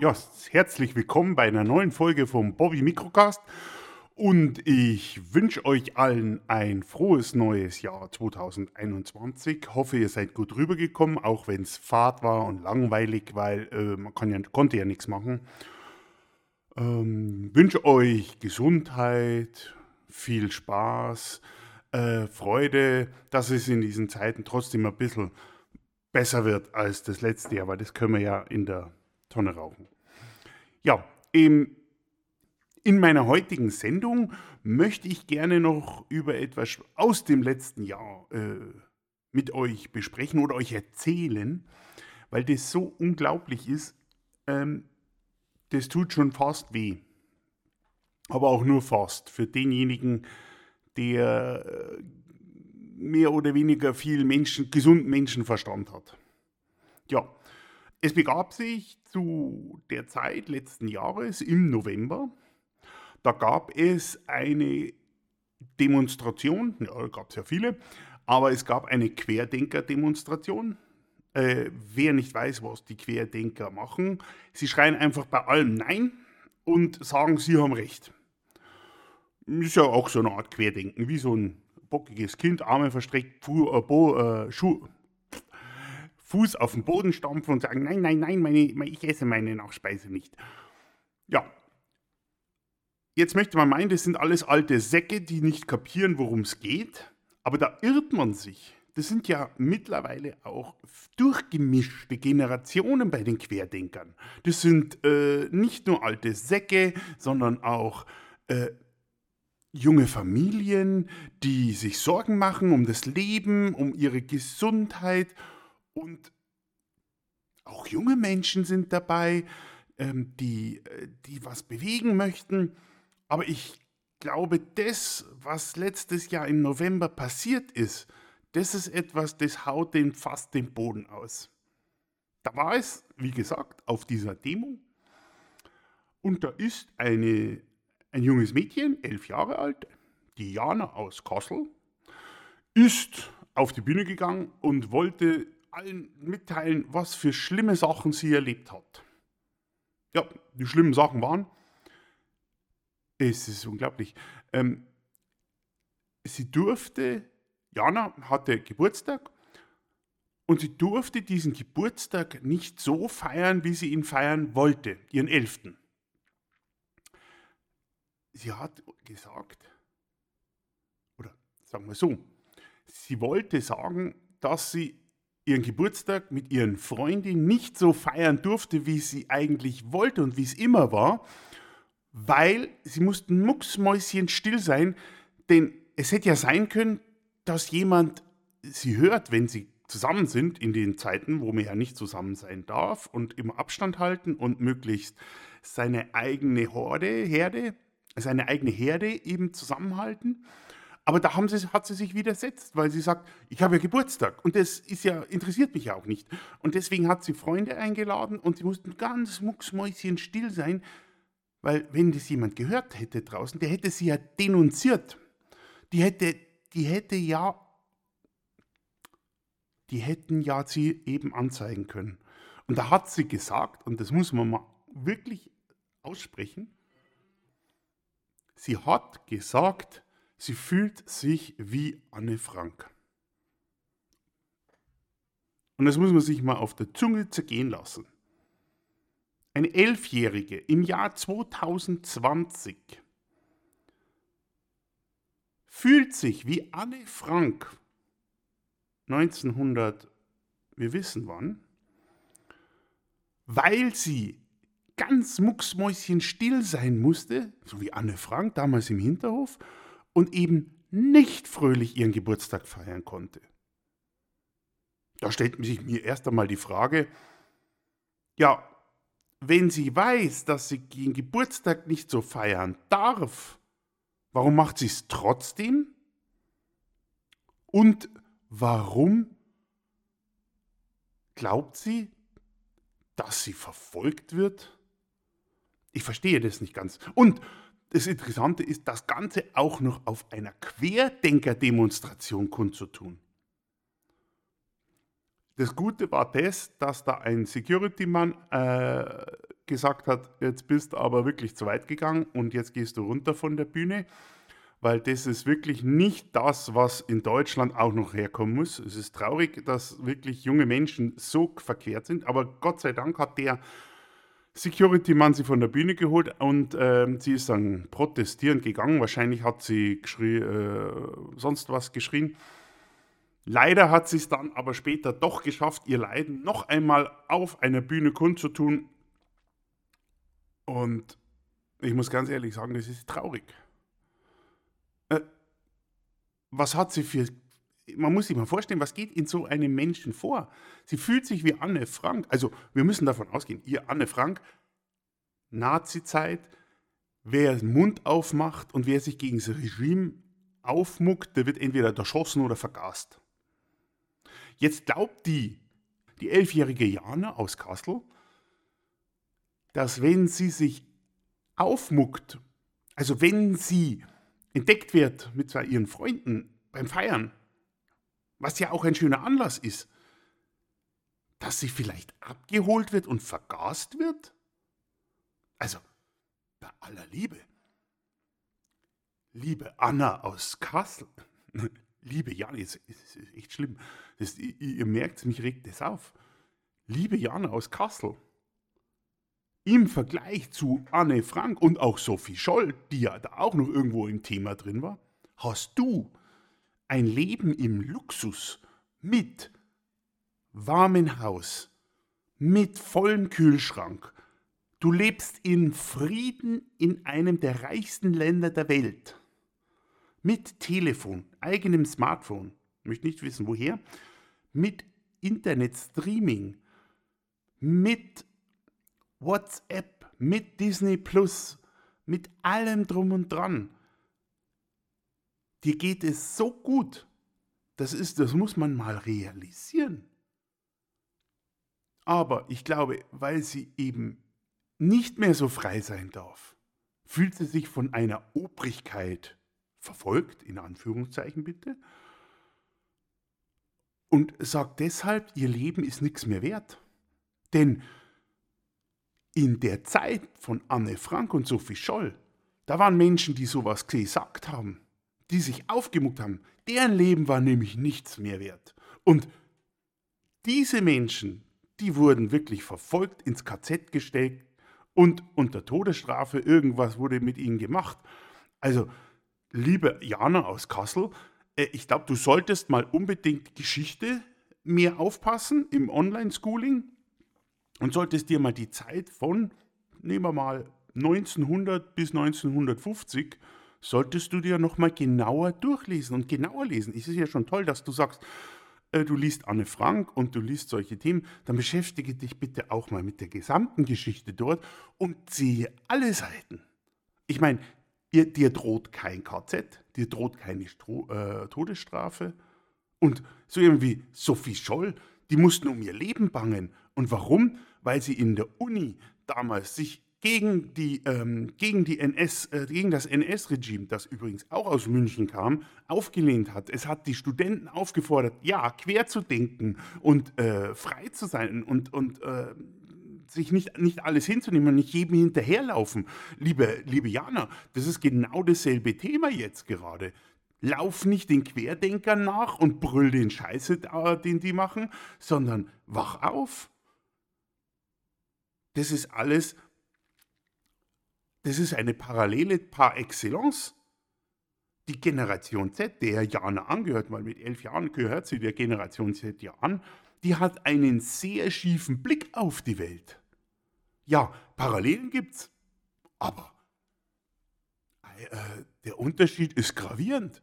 Ja, herzlich willkommen bei einer neuen Folge vom Bobby Microcast. Und ich wünsche euch allen ein frohes neues Jahr 2021. Hoffe, ihr seid gut rübergekommen, auch wenn es fad war und langweilig, weil äh, man ja, konnte ja nichts machen. Ähm, wünsche euch Gesundheit, viel Spaß, äh, Freude, dass es in diesen Zeiten trotzdem ein bisschen besser wird als das letzte Jahr, weil das können wir ja in der Tonne rauchen. Ja, im, in meiner heutigen Sendung möchte ich gerne noch über etwas aus dem letzten Jahr äh, mit euch besprechen oder euch erzählen, weil das so unglaublich ist. Ähm, das tut schon fast weh. Aber auch nur fast. Für denjenigen, der äh, mehr oder weniger viel Menschen, gesunden Menschenverstand hat. Ja, es begab sich zu der Zeit letzten Jahres im November. Da gab es eine Demonstration, ja, gab es ja viele, aber es gab eine Querdenker-Demonstration. Äh, wer nicht weiß, was die Querdenker machen, sie schreien einfach bei allem Nein und sagen, sie haben Recht. Ist ja auch so eine Art Querdenken, wie so ein bockiges Kind, Arme verstreckt, Fu äh, Bo, äh, Schuh, Fuß auf den Boden stampfen und sagen, nein, nein, nein, meine, ich esse meine Nachspeise nicht. Ja, jetzt möchte man meinen, das sind alles alte Säcke, die nicht kapieren, worum es geht, aber da irrt man sich. Das sind ja mittlerweile auch durchgemischte Generationen bei den Querdenkern. Das sind äh, nicht nur alte Säcke, sondern auch äh, junge Familien, die sich Sorgen machen um das Leben, um ihre Gesundheit und auch junge Menschen sind dabei, ähm, die, äh, die was bewegen möchten. Aber ich glaube, das, was letztes Jahr im November passiert ist, das ist etwas, das haut den fast den Boden aus. Da war es, wie gesagt, auf dieser Demo. Und da ist eine ein junges Mädchen, elf Jahre alt, Diana aus Kassel, ist auf die Bühne gegangen und wollte allen mitteilen, was für schlimme Sachen sie erlebt hat. Ja, die schlimmen Sachen waren, es ist unglaublich, ähm, sie durfte, Jana hatte Geburtstag und sie durfte diesen Geburtstag nicht so feiern, wie sie ihn feiern wollte, ihren elften sie hat gesagt, oder sagen wir so, sie wollte sagen, dass sie ihren Geburtstag mit ihren Freundinnen nicht so feiern durfte, wie sie eigentlich wollte und wie es immer war, weil sie mussten mucksmäuschen still sein, denn es hätte ja sein können, dass jemand sie hört, wenn sie zusammen sind in den Zeiten, wo man ja nicht zusammen sein darf und immer Abstand halten und möglichst seine eigene Horde, Herde seine eigene Herde eben zusammenhalten. Aber da haben sie, hat sie sich widersetzt, weil sie sagt, ich habe ja Geburtstag und das ist ja, interessiert mich ja auch nicht. Und deswegen hat sie Freunde eingeladen und sie mussten ganz mucksmäuschen still sein, weil wenn das jemand gehört hätte draußen, der hätte sie ja denunziert. Die hätte, die hätte ja, die hätten ja sie eben anzeigen können. Und da hat sie gesagt, und das muss man mal wirklich aussprechen, Sie hat gesagt, sie fühlt sich wie Anne Frank. Und das muss man sich mal auf der Zunge zergehen lassen. Eine Elfjährige im Jahr 2020 fühlt sich wie Anne Frank 1900, wir wissen wann, weil sie ganz mucksmäuschen still sein musste, so wie Anne Frank damals im Hinterhof, und eben nicht fröhlich ihren Geburtstag feiern konnte. Da stellt sich mir erst einmal die Frage, ja, wenn sie weiß, dass sie ihren Geburtstag nicht so feiern darf, warum macht sie es trotzdem? Und warum glaubt sie, dass sie verfolgt wird? Ich verstehe das nicht ganz. Und das Interessante ist, das Ganze auch noch auf einer Querdenker-Demonstration kundzutun. Das Gute war das, dass da ein Security-Mann äh, gesagt hat, jetzt bist du aber wirklich zu weit gegangen und jetzt gehst du runter von der Bühne, weil das ist wirklich nicht das, was in Deutschland auch noch herkommen muss. Es ist traurig, dass wirklich junge Menschen so verkehrt sind, aber Gott sei Dank hat der Security-Mann sie von der Bühne geholt und äh, sie ist dann protestierend gegangen. Wahrscheinlich hat sie äh, sonst was geschrien. Leider hat sie es dann aber später doch geschafft, ihr Leiden noch einmal auf einer Bühne kundzutun. Und ich muss ganz ehrlich sagen, das ist traurig. Äh, was hat sie für. Man muss sich mal vorstellen, was geht in so einem Menschen vor? Sie fühlt sich wie Anne Frank. Also, wir müssen davon ausgehen, ihr Anne Frank, Nazi-Zeit, wer den Mund aufmacht und wer sich gegen das Regime aufmuckt, der wird entweder erschossen oder vergast. Jetzt glaubt die, die elfjährige Jana aus Kassel, dass wenn sie sich aufmuckt, also wenn sie entdeckt wird mit ihren Freunden beim Feiern, was ja auch ein schöner Anlass ist, dass sie vielleicht abgeholt wird und vergast wird? Also, bei aller Liebe. Liebe Anna aus Kassel, liebe Jana, es ist echt schlimm. Das, ihr, merkt, mich regt das auf. Liebe Jana aus Kassel, im Vergleich zu Anne Frank und auch Sophie Scholl, die ja da auch noch irgendwo im Thema drin war, hast du ein Leben im Luxus mit warmem Haus, mit vollem Kühlschrank. Du lebst in Frieden in einem der reichsten Länder der Welt. Mit Telefon, eigenem Smartphone, möchte nicht wissen woher, mit Internetstreaming, mit WhatsApp, mit Disney Plus, mit allem drum und dran. Dir geht es so gut. Das ist, das muss man mal realisieren. Aber ich glaube, weil sie eben nicht mehr so frei sein darf, fühlt sie sich von einer Obrigkeit verfolgt, in Anführungszeichen bitte, und sagt deshalb, ihr Leben ist nichts mehr wert. Denn in der Zeit von Anne Frank und Sophie Scholl, da waren Menschen, die sowas gesagt haben, die sich aufgemuckt haben. Deren Leben war nämlich nichts mehr wert. Und diese Menschen, die wurden wirklich verfolgt, ins KZ gestellt und unter Todesstrafe irgendwas wurde mit ihnen gemacht. Also, liebe Jana aus Kassel, äh, ich glaube, du solltest mal unbedingt Geschichte mehr aufpassen im Online-Schooling und solltest dir mal die Zeit von, nehmen wir mal 1900 bis 1950, solltest du dir nochmal genauer durchlesen und genauer lesen. Es ist ja schon toll, dass du sagst, äh, du liest Anne Frank und du liest solche Themen, dann beschäftige dich bitte auch mal mit der gesamten Geschichte dort und ziehe alle Seiten. Ich meine, dir droht kein KZ, dir droht keine Stro äh, Todesstrafe. Und so irgendwie Sophie Scholl, die mussten um ihr Leben bangen. Und warum? Weil sie in der Uni damals sich gegen, die, ähm, gegen, die NS, äh, gegen das NS-Regime, das übrigens auch aus München kam, aufgelehnt hat. Es hat die Studenten aufgefordert, ja, quer zu denken und äh, frei zu sein und, und äh, sich nicht, nicht alles hinzunehmen und nicht jedem hinterherlaufen. Liebe, liebe Jana, das ist genau dasselbe Thema jetzt gerade. Lauf nicht den Querdenkern nach und brüll den Scheiße, den die machen, sondern wach auf. Das ist alles, das ist eine Parallele par excellence. Die Generation Z, der Jana angehört, weil mit elf Jahren gehört sie der Generation Z ja an, die hat einen sehr schiefen Blick auf die Welt. Ja, Parallelen gibt's, aber äh, der Unterschied ist gravierend.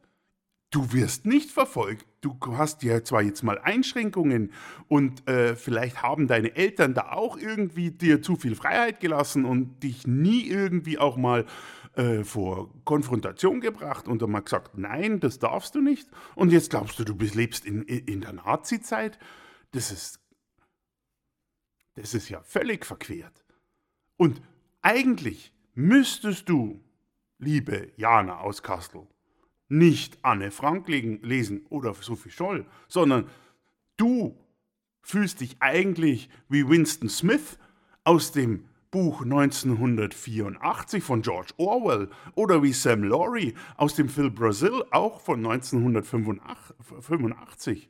Du wirst nicht verfolgt. Du hast ja zwar jetzt mal Einschränkungen und äh, vielleicht haben deine Eltern da auch irgendwie dir zu viel Freiheit gelassen und dich nie irgendwie auch mal äh, vor Konfrontation gebracht und dann mal gesagt, nein, das darfst du nicht. Und jetzt glaubst du, du bist, lebst in, in der Nazi-Zeit. Das ist, das ist ja völlig verquert. Und eigentlich müsstest du, liebe Jana aus Kastel, nicht Anne Frank lesen oder Sophie Scholl, sondern du fühlst dich eigentlich wie Winston Smith aus dem Buch 1984 von George Orwell oder wie Sam Laurie aus dem Film Brazil auch von 1985.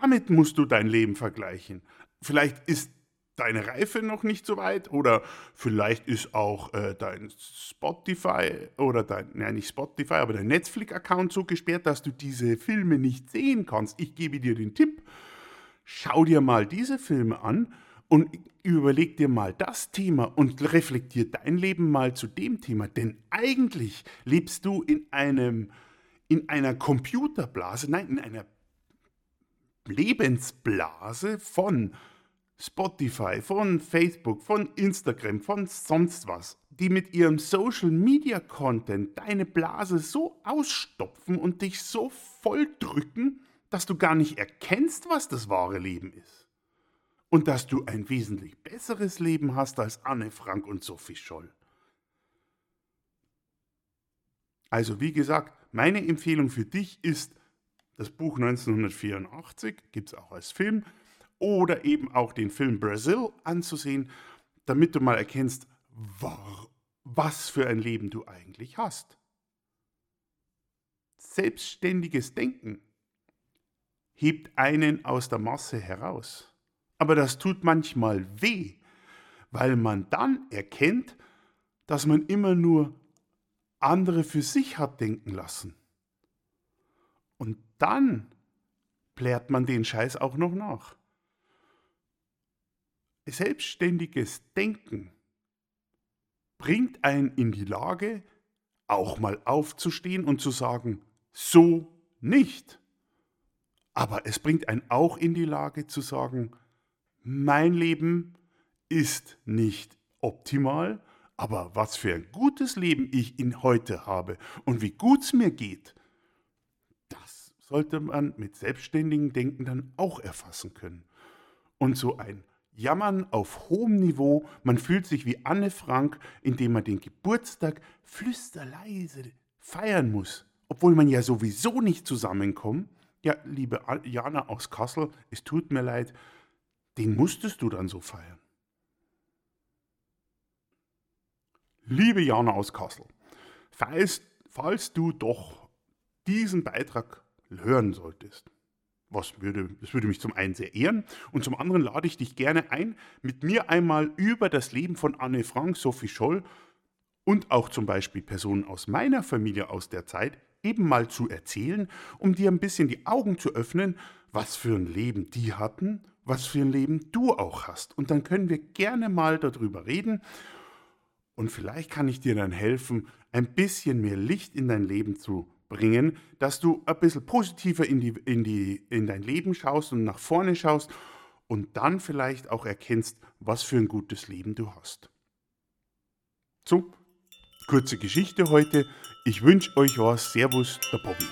Damit musst du dein Leben vergleichen. Vielleicht ist deine Reife noch nicht so weit oder vielleicht ist auch äh, dein Spotify oder dein, ja nicht Spotify, aber dein Netflix-Account so gesperrt, dass du diese Filme nicht sehen kannst. Ich gebe dir den Tipp, schau dir mal diese Filme an und überleg dir mal das Thema und reflektier dein Leben mal zu dem Thema, denn eigentlich lebst du in einem in einer Computerblase, nein, in einer Lebensblase von Spotify, von Facebook, von Instagram, von sonst was, die mit ihrem Social Media Content deine Blase so ausstopfen und dich so voll drücken, dass du gar nicht erkennst, was das wahre Leben ist. Und dass du ein wesentlich besseres Leben hast als Anne Frank und Sophie Scholl. Also wie gesagt, meine Empfehlung für dich ist das Buch 1984, gibt es auch als Film, oder eben auch den Film Brazil anzusehen, damit du mal erkennst, was für ein Leben du eigentlich hast. Selbstständiges Denken hebt einen aus der Masse heraus. Aber das tut manchmal weh, weil man dann erkennt, dass man immer nur andere für sich hat denken lassen. Und dann plärt man den Scheiß auch noch nach selbstständiges Denken bringt einen in die Lage, auch mal aufzustehen und zu sagen, so nicht. Aber es bringt einen auch in die Lage zu sagen, mein Leben ist nicht optimal, aber was für ein gutes Leben ich in heute habe und wie gut es mir geht, das sollte man mit selbstständigem Denken dann auch erfassen können. Und so ein Jammern auf hohem Niveau. Man fühlt sich wie Anne Frank, indem man den Geburtstag flüsterleise feiern muss, obwohl man ja sowieso nicht zusammenkommt. Ja, liebe Jana aus Kassel, es tut mir leid, den musstest du dann so feiern. Liebe Jana aus Kassel, falls, falls du doch diesen Beitrag hören solltest, was würde, das würde mich zum einen sehr ehren und zum anderen lade ich dich gerne ein, mit mir einmal über das Leben von Anne Frank, Sophie Scholl und auch zum Beispiel Personen aus meiner Familie aus der Zeit eben mal zu erzählen, um dir ein bisschen die Augen zu öffnen, was für ein Leben die hatten, was für ein Leben du auch hast. Und dann können wir gerne mal darüber reden und vielleicht kann ich dir dann helfen, ein bisschen mehr Licht in dein Leben zu bringen, dass du ein bisschen positiver in, die, in, die, in dein Leben schaust und nach vorne schaust und dann vielleicht auch erkennst, was für ein gutes Leben du hast. So, kurze Geschichte heute. Ich wünsche euch was. Servus, der Bobby.